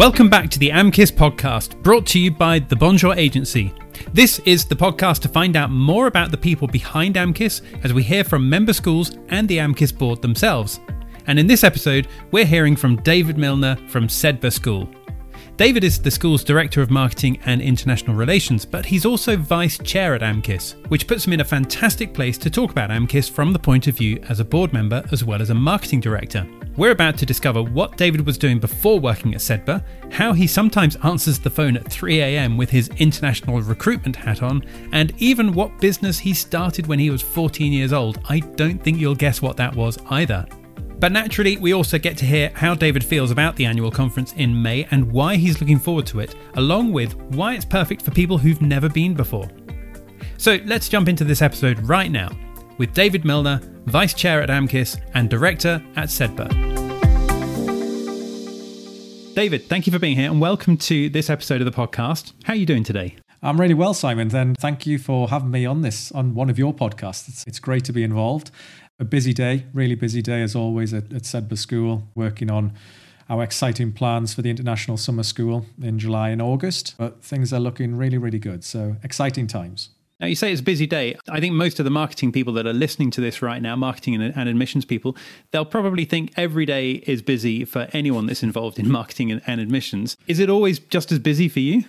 Welcome back to the AMCIS podcast, brought to you by the Bonjour Agency. This is the podcast to find out more about the people behind AMCIS as we hear from member schools and the AMCIS board themselves. And in this episode, we're hearing from David Milner from Sedbergh School. David is the school's Director of Marketing and International Relations, but he's also Vice Chair at AMCIS, which puts him in a fantastic place to talk about AMCIS from the point of view as a board member as well as a marketing director. We're about to discover what David was doing before working at Sedbergh, how he sometimes answers the phone at 3am with his international recruitment hat on, and even what business he started when he was 14 years old. I don't think you'll guess what that was either. But naturally, we also get to hear how David feels about the annual conference in May and why he's looking forward to it, along with why it's perfect for people who've never been before. So let's jump into this episode right now with David Milner, Vice Chair at AMCIS and Director at Sedbergh. David, thank you for being here and welcome to this episode of the podcast. How are you doing today? I'm really well, Simon. And thank you for having me on this, on one of your podcasts. It's, it's great to be involved a busy day, really busy day as always at, at Sedbergh School, working on our exciting plans for the International Summer School in July and August. But things are looking really, really good. So exciting times. Now, you say it's a busy day. I think most of the marketing people that are listening to this right now, marketing and, and, admissions people, they'll probably think every day is busy for anyone that's involved in marketing and, and admissions. Is it always just as busy for you?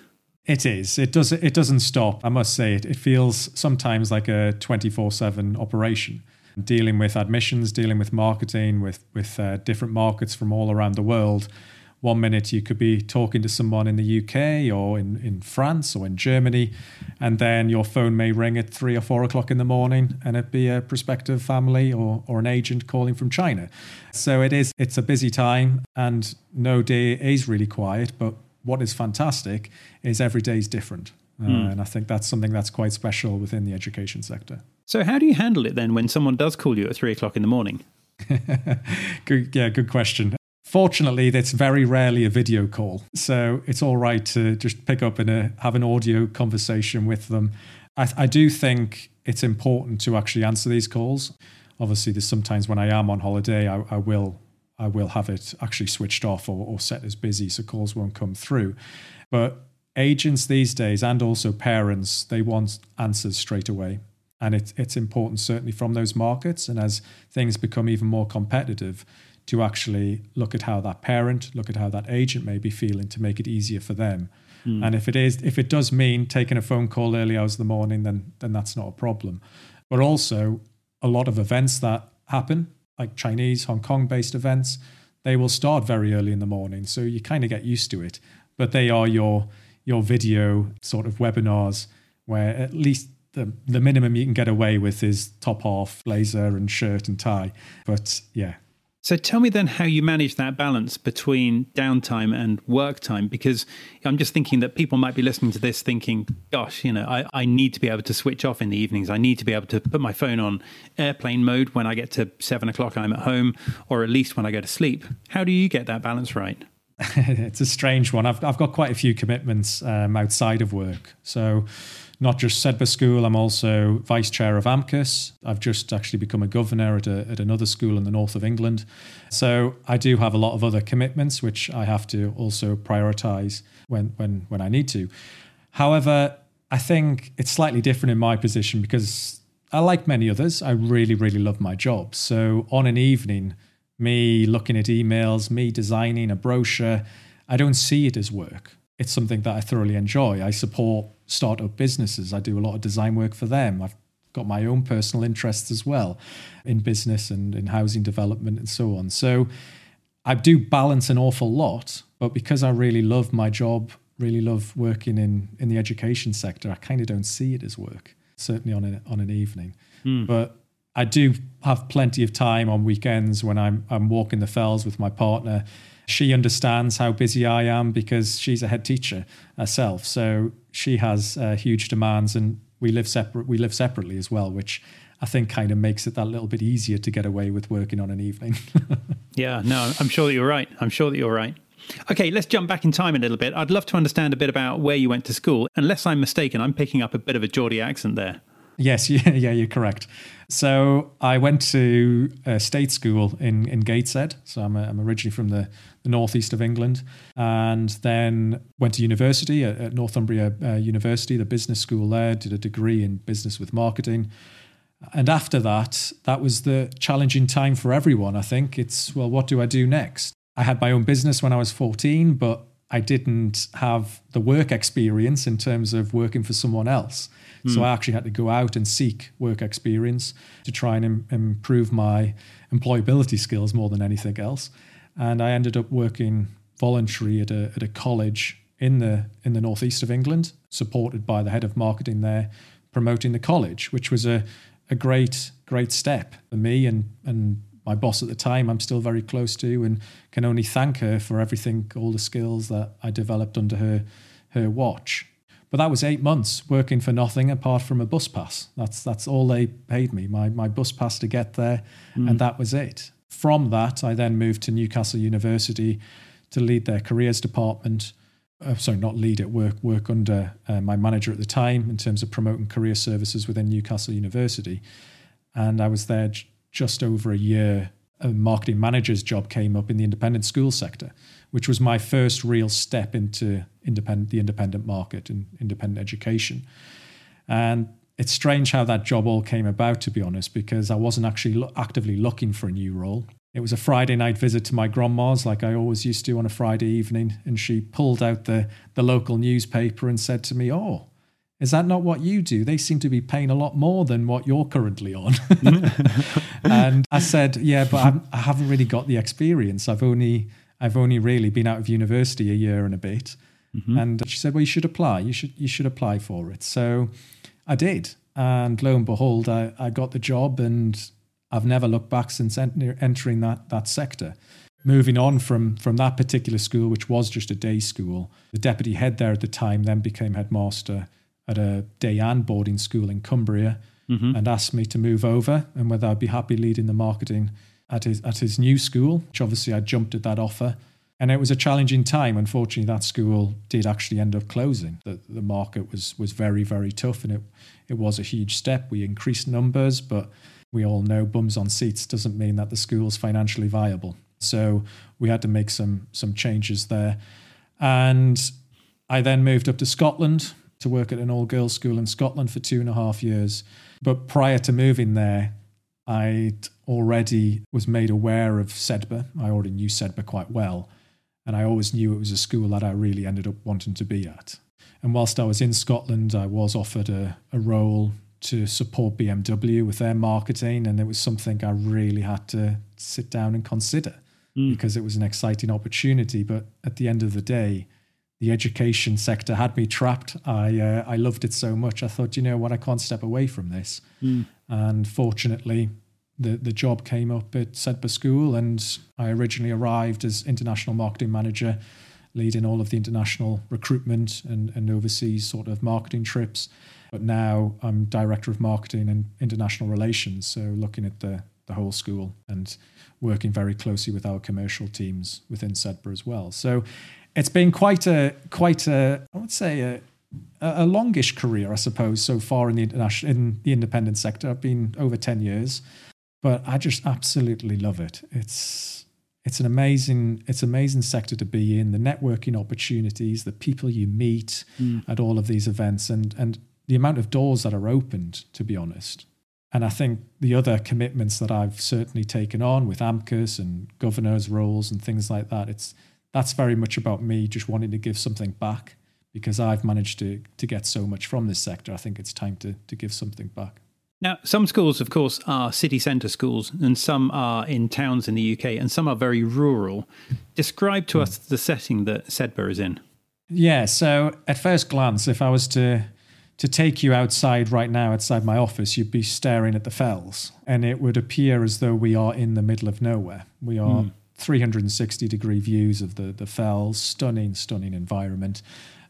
It is. It does. It doesn't stop. I must say, it, it feels sometimes like a twenty four seven operation dealing with admissions, dealing with marketing, with with uh, different markets from all around the world. One minute you could be talking to someone in the UK or in, in France or in Germany, and then your phone may ring at three or four o'clock in the morning, and it be a prospective family or or an agent calling from China. So it is. It's a busy time, and no day is really quiet. But what is fantastic is every day is different. Uh, mm. And I think that's something that's quite special within the education sector. So, how do you handle it then when someone does call you at three o'clock in the morning? good, yeah, good question. Fortunately, that's very rarely a video call. So it's all right to just pick up and uh, have an audio conversation with them. I, I do think it's important to actually answer these calls. Obviously, there's sometimes when I am on holiday, I, I will I will have it actually switched off or, or set as busy so calls won't come through. But agents these days and also parents, they want answers straight away. And it, it's important, certainly from those markets. And as things become even more competitive, to actually look at how that parent, look at how that agent may be feeling to make it easier for them. Mm. And if it is, if it does mean taking a phone call early hours of the morning, then then that's not a problem. But also, a lot of events that happen, like Chinese, Hong Kong based events, they will start very early in the morning. So you kind of get used to it. But they are your your video sort of webinars where at least the, the minimum you can get away with is top half, blazer and shirt and tie. But yeah. So tell me then how you manage that balance between downtime and work time, because I'm just thinking that people might be listening to this thinking, gosh, you know, I, I need to be able to switch off in the evenings. I need to be able to put my phone on airplane mode when I get to seven o'clock, I'm at home, or at least when I go to sleep. How do you get that balance right? it's a strange one. I've, I've got quite a few commitments um, outside of work. So, not just Sedbergh School, I'm also vice chair of AMCIS. I've just actually become a governor at, a, at another school in the north of England. So, I do have a lot of other commitments, which I have to also prioritize when, when, when I need to. However, I think it's slightly different in my position because I, like many others, I really, really love my job. So, on an evening, me looking at emails, me designing a brochure, I don't see it as work. It's something that I thoroughly enjoy. I support startup businesses. I do a lot of design work for them. I've got my own personal interests as well in business and in housing development and so on. So I do balance an awful lot, but because I really love my job, really love working in in the education sector, I kind of don't see it as work. Certainly on an on an evening. Mm. But I do have plenty of time on weekends when I'm I'm walking the fells with my partner. She understands how busy I am because she's a head teacher herself. So she has uh, huge demands, and we live separate. We live separately as well, which I think kind of makes it that little bit easier to get away with working on an evening. yeah, no, I'm sure that you're right. I'm sure that you're right. Okay, let's jump back in time a little bit. I'd love to understand a bit about where you went to school. Unless I'm mistaken, I'm picking up a bit of a Geordie accent there. Yes, yeah, yeah, you're correct. So I went to a state school in, in Gateshead. So I'm, a, I'm originally from the, the northeast of England. And then went to university at, at Northumbria uh, University, the business school there, did a degree in business with marketing. And after that, that was the challenging time for everyone, I think. It's, well, what do I do next? I had my own business when I was 14, but I didn't have the work experience in terms of working for someone else. Mm. So hmm. I actually had to go out and seek work experience to try and Im- improve my employability skills more than anything else. And I ended up working voluntary at a, at a college in the in the northeast of England, supported by the head of marketing there, promoting the college, which was a, a great great step for me and and my boss at the time I'm still very close to and can only thank her for everything, all the skills that I developed under her her watch. But that was eight months working for nothing apart from a bus pass. That's that's all they paid me, my my bus pass to get there, mm. and that was it. From that, I then moved to Newcastle University to lead their careers department. Uh, sorry, not lead it, work work under uh, my manager at the time in terms of promoting career services within Newcastle University, and I was there j- just over a year. A marketing manager's job came up in the independent school sector, which was my first real step into independent, the independent market and independent education. And it's strange how that job all came about, to be honest, because I wasn't actually lo- actively looking for a new role. It was a Friday night visit to my grandma's, like I always used to on a Friday evening, and she pulled out the, the local newspaper and said to me, Oh, is that not what you do? They seem to be paying a lot more than what you're currently on. and I said, Yeah, but I'm, I haven't really got the experience. I've only I've only really been out of university a year and a bit. Mm-hmm. And she said, "Well, you should apply. You should you should apply for it." So I did, and lo and behold, I, I got the job, and I've never looked back since entering that that sector. Moving on from from that particular school, which was just a day school, the deputy head there at the time then became headmaster at a day and boarding school in Cumbria, mm-hmm. and asked me to move over and whether I'd be happy leading the marketing at his at his new school, which obviously I jumped at that offer. And it was a challenging time. Unfortunately, that school did actually end up closing. The, the market was was very, very tough and it it was a huge step. We increased numbers, but we all know bums on seats doesn't mean that the school's financially viable. So we had to make some some changes there. And I then moved up to Scotland to work at an all girls school in Scotland for two and a half years. But prior to moving there, I'd already was made aware of Sedbergh. I already knew Sedbergh quite well. And I always knew it was a school that I really ended up wanting to be at. And whilst I was in Scotland, I was offered a, a role to support BMW with their marketing. And it was something I really had to sit down and consider mm. because it was an exciting opportunity. But at the end of the day, the education sector had me trapped. I uh, I loved it so much. I thought, you know what, I can't step away from this. Mm. And fortunately, the the job came up at Sedbergh School, and I originally arrived as international marketing manager, leading all of the international recruitment and, and overseas sort of marketing trips. But now I'm director of marketing and international relations, so looking at the the whole school and working very closely with our commercial teams within Sedbergh as well. So it's been quite a quite a I would say a a longish career, I suppose, so far in the international in the independent sector. I've been over ten years, but I just absolutely love it. It's it's an amazing it's amazing sector to be in. The networking opportunities, the people you meet mm. at all of these events, and and the amount of doors that are opened. To be honest, and I think the other commitments that I've certainly taken on with AMCIS and governors' roles and things like that, it's that's very much about me just wanting to give something back because I've managed to to get so much from this sector. I think it's time to to give something back. Now, some schools, of course, are city centre schools, and some are in towns in the UK, and some are very rural. Describe to us the setting that Sedbergh is in. Yeah, so at first glance, if I was to to take you outside right now, outside my office, you'd be staring at the fells, and it would appear as though we are in the middle of nowhere. We are mm. 360 degree views of the, the fells, stunning, stunning environment.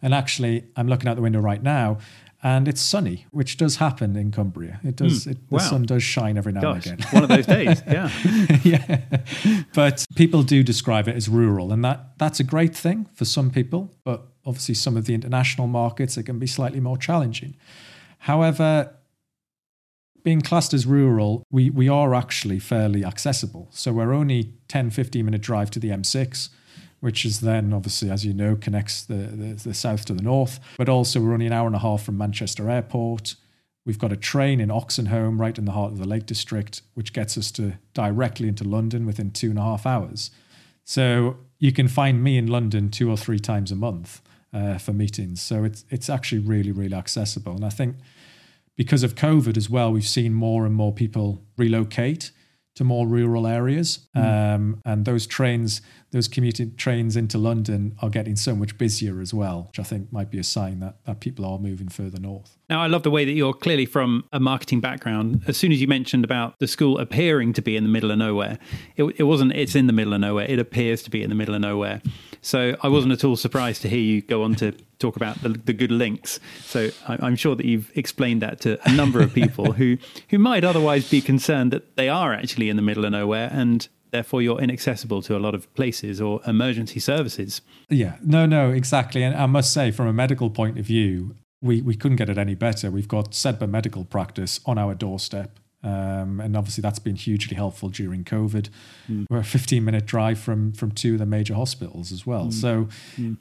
And actually, I'm looking out the window right now, and it's sunny, which does happen in Cumbria. It does. Mm, it, the wow. sun does shine every now Gosh, and again. one of those days, yeah, yeah. But people do describe it as rural, and that that's a great thing for some people. But obviously, some of the international markets it can be slightly more challenging. However, being classed as rural, we, we are actually fairly accessible. So we're only 10, 15 minute drive to the M6, which is then obviously, as you know, connects the, the, the south to the north. But also, we're only an hour and a half from Manchester Airport. We've got a train in Oxenholme, right in the heart of the Lake District, which gets us to directly into London within two and a half hours. So you can find me in London two or three times a month uh, for meetings. So it's it's actually really really accessible, and I think because of COVID as well, we've seen more and more people relocate to more rural areas, mm. um, and those trains those commuting trains into London are getting so much busier as well, which I think might be a sign that, that people are moving further north. Now, I love the way that you're clearly from a marketing background. As soon as you mentioned about the school appearing to be in the middle of nowhere, it, it wasn't, it's in the middle of nowhere. It appears to be in the middle of nowhere. So I wasn't at all surprised to hear you go on to talk about the, the good links. So I, am sure that you've explained that to a number of people who, who might otherwise be concerned that they are actually in the middle of nowhere and therefore you're inaccessible to a lot of places or emergency services. Yeah, no, no, exactly. And I must say, from a medical point of view, we, we couldn't get it any better. We've got Sedbergh Medical Practice on our doorstep. Um, and obviously, that's been hugely helpful during COVID. Mm. We're a 15 minute drive from, from two of the major hospitals as well. Mm. So mm.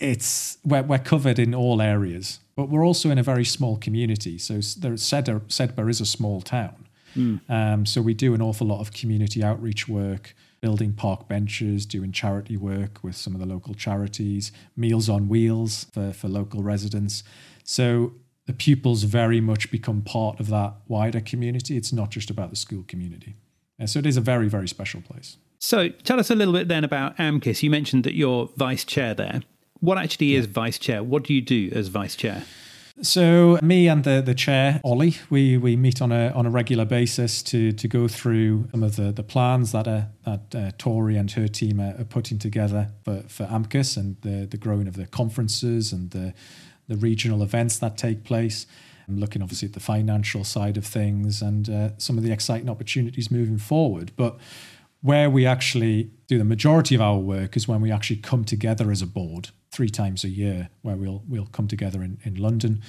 it's we're, we're covered in all areas, but we're also in a very small community. So there, Sedbergh, Sedbergh is a small town. Mm. Um, so we do an awful lot of community outreach work, building park benches, doing charity work with some of the local charities, Meals on Wheels for, for local residents. So the pupils very much become part of that wider community. It's not just about the school community. And so it is a very, very special place. So tell us a little bit then about AMCIS. You mentioned that you're vice chair there. What actually is yeah. vice chair? What do you do as vice chair? So me and the, the chair, Ollie, we, we meet on a on a regular basis to to go through some of the, the plans that uh, that uh, Tori and her team are, are, putting together for, for AMCIS and the, the growing of the conferences and the the regional events that take place. I'm looking obviously at the financial side of things and uh, some of the exciting opportunities moving forward. But where we actually do the majority of our work is when we actually come together as a board three times a year where we'll we'll come together in, in London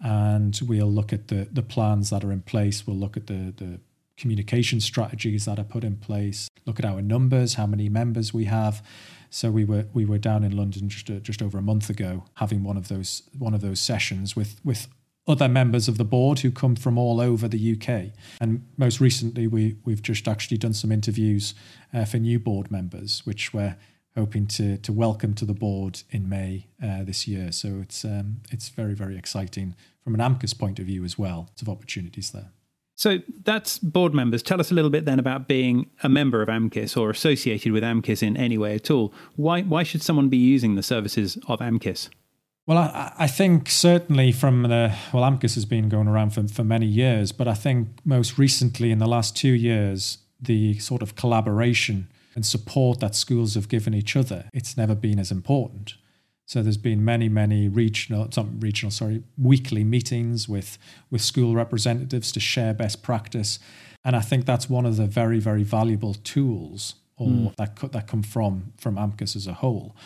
and we'll look at the the plans that are in place. We'll look at the the communication strategies that are put in place. Look at our numbers, how many members we have. So we were we were down in London just uh, just over a month ago, having one of those one of those sessions with with other members of the board who come from all over the UK. And most recently, we we've just actually done some interviews uh, for new board members, which we're hoping to to welcome to the board in May uh, this year. So it's um, it's very very exciting from an AMCIS point of view as well. Lots of opportunities there. So that's board members. Tell us a little bit then about being a member of AMCIS or associated with AMCIS in any way at all. Why why should someone be using the services of AMCIS? Well, I, I, think certainly from the well, AMCIS has been going around for, for many years, but I think most recently in the last two years, the sort of collaboration and support that schools have given each other, it's never been as important. So there's been many, many regional, some regional, sorry, weekly meetings with with school representatives to share best practice, and I think that's one of the very, very valuable tools or mm. that that come from from AMCIS as a whole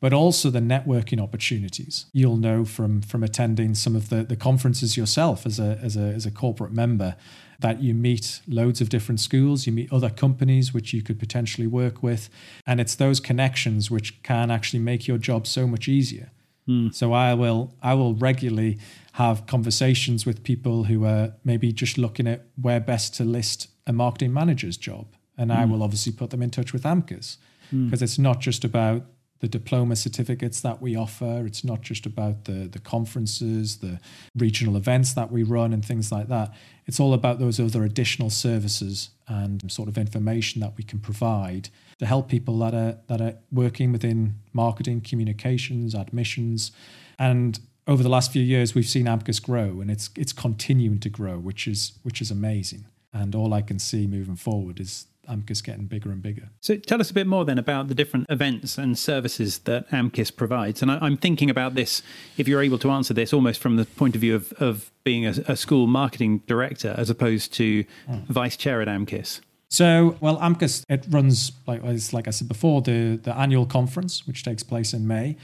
but also the networking opportunities. You'll know from from attending some of the, the conferences yourself as a, as a as a corporate member that you meet loads of different schools, you meet other companies which you could potentially work with, and it's those connections which can actually make your job so much easier. Mm. So I will I will regularly have conversations with people who are maybe just looking at where best to list a marketing manager's job, and mm. I hmm. will obviously put them in touch with AMCIS because mm. it's not just about the diploma certificates that we offer. It's not just about the, the conferences, the regional events that we run, and things like that. It's all about those other additional services and sort of information that we can provide to help people that are that are working within marketing, communications, admissions, and over the last few years, we've seen AMCIS grow, and it's it's continuing to grow, which is which is amazing. And all I can see moving forward is AMCIS getting bigger and bigger. So tell us a bit more then about the different events and services that AMCIS provides. And I, am thinking about this, if you're able to answer this, almost from the point of view of, of being a, a school marketing director as opposed to mm. vice chair at AMCIS. So, well, AMCIS, it runs, like, like I said before, the, the annual conference, which takes place in May,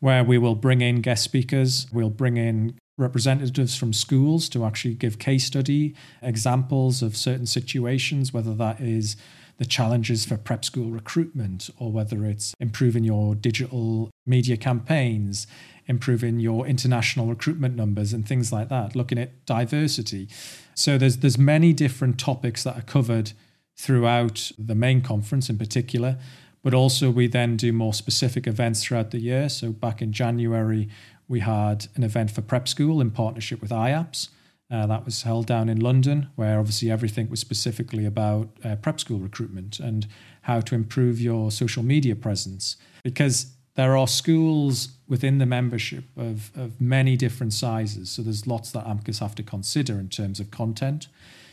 where we will bring in guest speakers. We'll bring in representatives from schools to actually give case study examples of certain situations, whether that is the challenges for prep school recruitment or whether it's improving your digital media campaigns, improving your international recruitment numbers and things like that, looking at diversity. So there's there's many different topics that are covered throughout the main conference in particular, but also we then do more specific events throughout the year. So back in January, we had an event for prep school in partnership with IAPS. Uh, that was held down in London, where obviously everything was specifically about uh, prep school recruitment and how to improve your social media presence. Because there are schools within the membership of, of many different sizes. So there's lots that AMCIS have to consider in terms of content.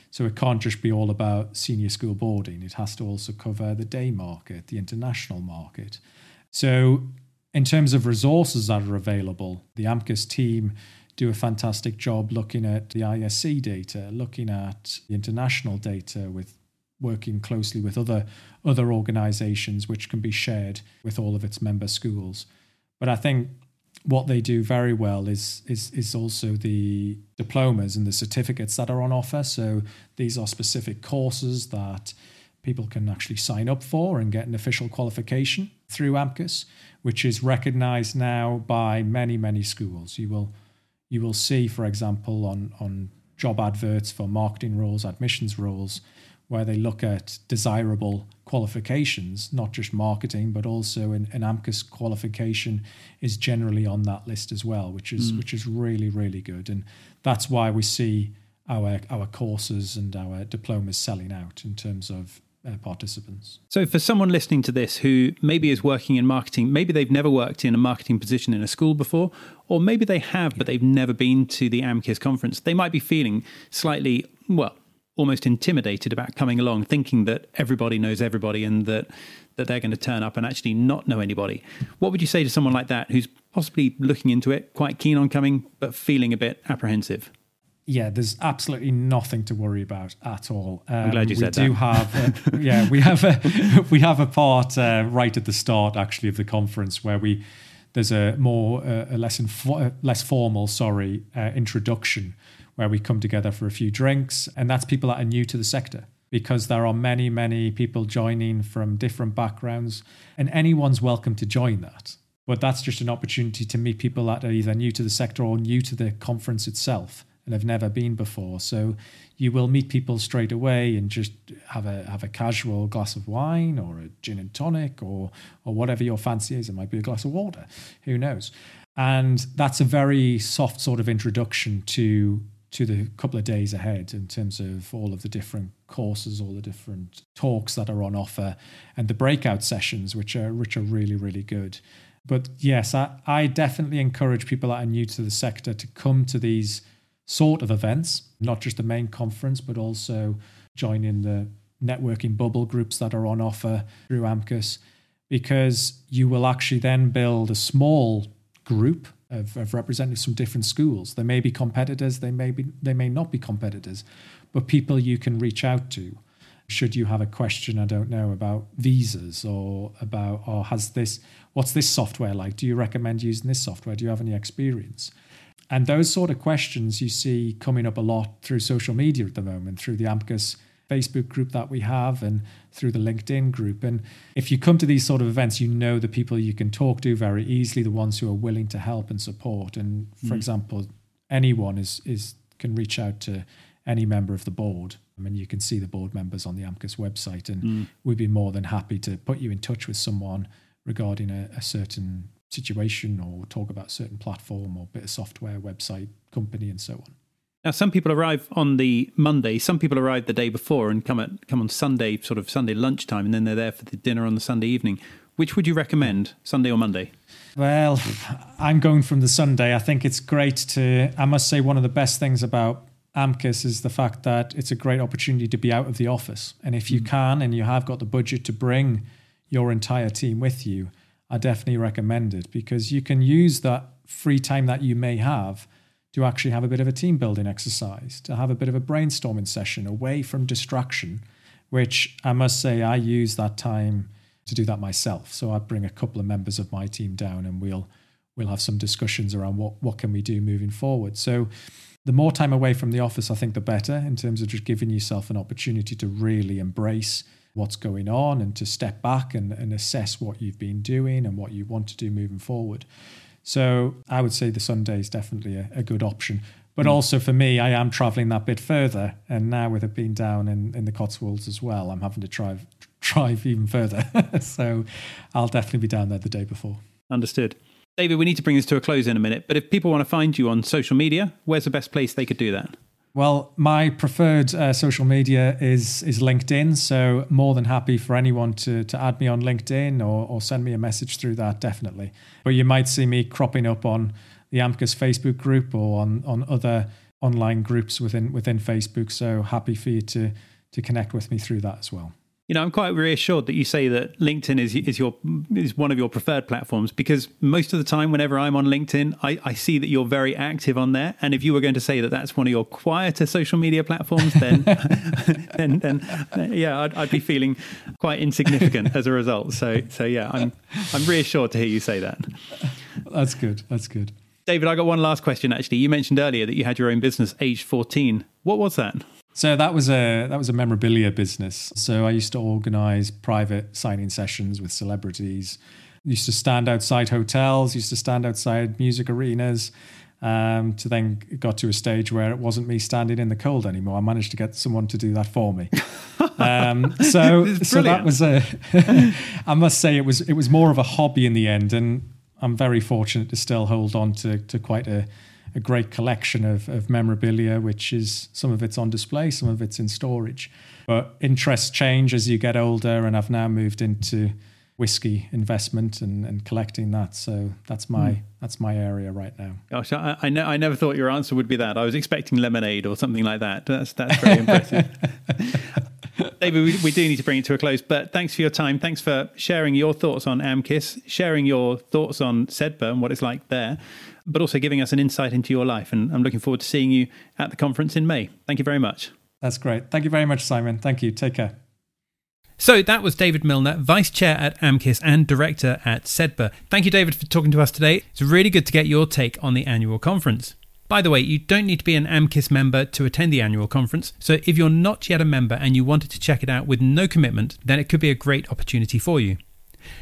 So it can't just be all about senior school boarding, it has to also cover the day market, the international market. So, in terms of resources that are available, the AMCIS team do a fantastic job looking at the ISC data, looking at the international data with working closely with other other organizations which can be shared with all of its member schools. But I think what they do very well is is is also the diplomas and the certificates that are on offer. So these are specific courses that people can actually sign up for and get an official qualification through AMCIS, which is recognized now by many many schools. You will you will see, for example, on on job adverts for marketing roles, admissions roles, where they look at desirable qualifications, not just marketing, but also an, an AMCIS qualification is generally on that list as well, which is mm. which is really really good, and that's why we see our our courses and our diplomas selling out in terms of Uh, participants. So, for someone listening to this who maybe is working in marketing, maybe they've never worked in a marketing position in a school before, or maybe they have, but they've never been to the AMCIS conference, they might be feeling slightly, well, almost intimidated about coming along, thinking that everybody knows everybody and that that they're going to turn up and actually not know anybody. What would you say to someone like that who's possibly looking into it, quite keen on coming, but feeling a bit apprehensive? Yeah, there's absolutely nothing to worry about at all. Um, I'm glad you said we do have, a, yeah, we have a we have a part uh, right at the start actually of the conference where we there's a more uh, a less inf- less formal, sorry, uh, introduction where we come together for a few drinks. And that's people that are new to the sector because there are many, many people joining from different backgrounds, and anyone's welcome to join that. But that's just an opportunity to meet people that are either new to the sector or new to the conference itself and have never been before. So you will meet people straight away and just have a have a casual glass of wine or a gin and tonic or or whatever your fancy is. It might be a glass of water. Who knows? And that's a very soft sort of introduction to to the couple of days ahead in terms of all of the different courses, all the different talks that are on offer, and the breakout sessions, which are which are really really good. But yes, I, I definitely encourage people that are new to the sector to come to these sort of events, not just the main conference, but also join in the networking bubble groups that are on offer through AMCIS, because you will actually then build a small group of, of representatives from different schools. They may be competitors, they may be they may not be competitors, but people you can reach out to. Should you have a question, I don't know, about visas or about or has this what's this software like? Do you recommend using this software? Do you have any experience? And those sort of questions you see coming up a lot through social media at the moment, through the AMCIS Facebook group that we have and through the LinkedIn group. And if you come to these sort of events, you know the people you can talk to very easily, the ones who are willing to help and support. And for mm. example, anyone is is can reach out to any member of the board. I mean, you can see the board members on the AMCIS website, and mm. we'd be more than happy to put you in touch with someone regarding a, a certain situation or talk about a certain platform or bit of software, website, company, and so on. Now, some people arrive on the Monday. Some people arrive the day before and come at come on Sunday, sort of Sunday lunchtime, and then they're there for the dinner on the Sunday evening. Which would you recommend, Sunday or Monday? Well, I'm going from the Sunday. I think it's great to. I must say, one of the best things about AMCIS is the fact that it's a great opportunity to be out of the office. And if you mm. can, and you have got the budget to bring your entire team with you, I definitely recommend it because you can use that free time that you may have to actually have a bit of a team building exercise, to have a bit of a brainstorming session away from distraction, which I must say I use that time to do that myself. So I bring a couple of members of my team down and we'll we'll have some discussions around what what can we do moving forward. So the more time away from the office, I think the better in terms of just giving yourself an opportunity to really embrace what's going on and to step back and, and assess what you've been doing and what you want to do moving forward. So I would say the Sunday is definitely a, a good option. But mm. also for me, I am traveling that bit further. And now with it being down in, in the Cotswolds as well, I'm having to drive drive even further. so I'll definitely be down there the day before. Understood. David, we need to bring this to a close in a minute, but if people want to find you on social media, where's the best place they could do that? Well, my preferred uh, social media is is LinkedIn. So more than happy for anyone to to add me on LinkedIn or or send me a message through that. Definitely. But you might see me cropping up on the AMCIS Facebook group or on on other online groups within within Facebook. So happy for you to to connect with me through that as well you know, I'm quite reassured that you say that LinkedIn is is your is one of your preferred platforms because most of the time, whenever I'm on LinkedIn, I, I see that you're very active on there. And if you were going to say that that's one of your quieter social media platforms, then then, then yeah, I'd, I'd, be feeling quite insignificant as a result. So so yeah, I'm I'm reassured to hear you say that. That's good. That's good. David, I got one last question. Actually, you mentioned earlier that you had your own business aged 14. What was that? So that was a that was a memorabilia business. So I used to organize private signing sessions with celebrities. Used to stand outside hotels. Used to stand outside music arenas. Um, to then got to a stage where it wasn't me standing in the cold anymore. I managed to get someone to do that for me. Um, so so that was a. I must say it was it was more of a hobby in the end, and I'm very fortunate to still hold on to to quite a a great collection of, of memorabilia, which is some of it's on display, some of it's in storage. But interests change as you get older, and I've now moved into whiskey investment and, and collecting that. So that's my mm. that's my area right now. Gosh, I, I, ne- I never thought your answer would be that. I was expecting lemonade or something like that. That's that's very impressive. David, we, we, do need to bring it to a close, but thanks for your time. Thanks for sharing your thoughts on AMCIS, sharing your thoughts on Sedbergh and what it's like there but also giving us an insight into your life. And I'm looking forward to seeing you at the conference in May. Thank you very much. That's great. Thank you very much, Simon. Thank you. Take care. So that was David Milner, Vice Chair at AMCIS and Director at Sedbergh. Thank you, David, for talking to us today. It's really good to get your take on the annual conference. By the way, you don't need to be an AMCIS member to attend the annual conference, so if you're not yet a member and you wanted to check it out with no commitment, then it could be a great opportunity for you.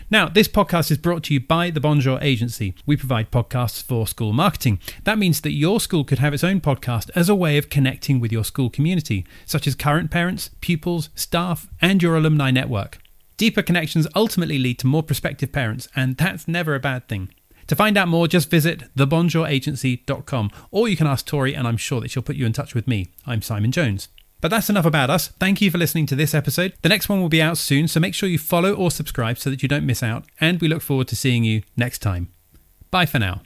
Now, this podcast is brought to you by the Bonjour Agency. We provide podcasts for school marketing. That means that your school could have its own podcast as a way of connecting with your school community, such as current parents, pupils, staff, and your alumni network. Deeper connections ultimately lead to more prospective parents, and that's never a bad thing. To find out more, just visit thebonjouragency.com or you can ask Tori, and I'm sure that she'll put you in touch with me. I'm Simon Jones. But that's enough about us. Thank you for listening to this episode. The next one will be out soon, so make sure you follow or subscribe so that you don't miss out. And we look forward to seeing you next time. Bye for now.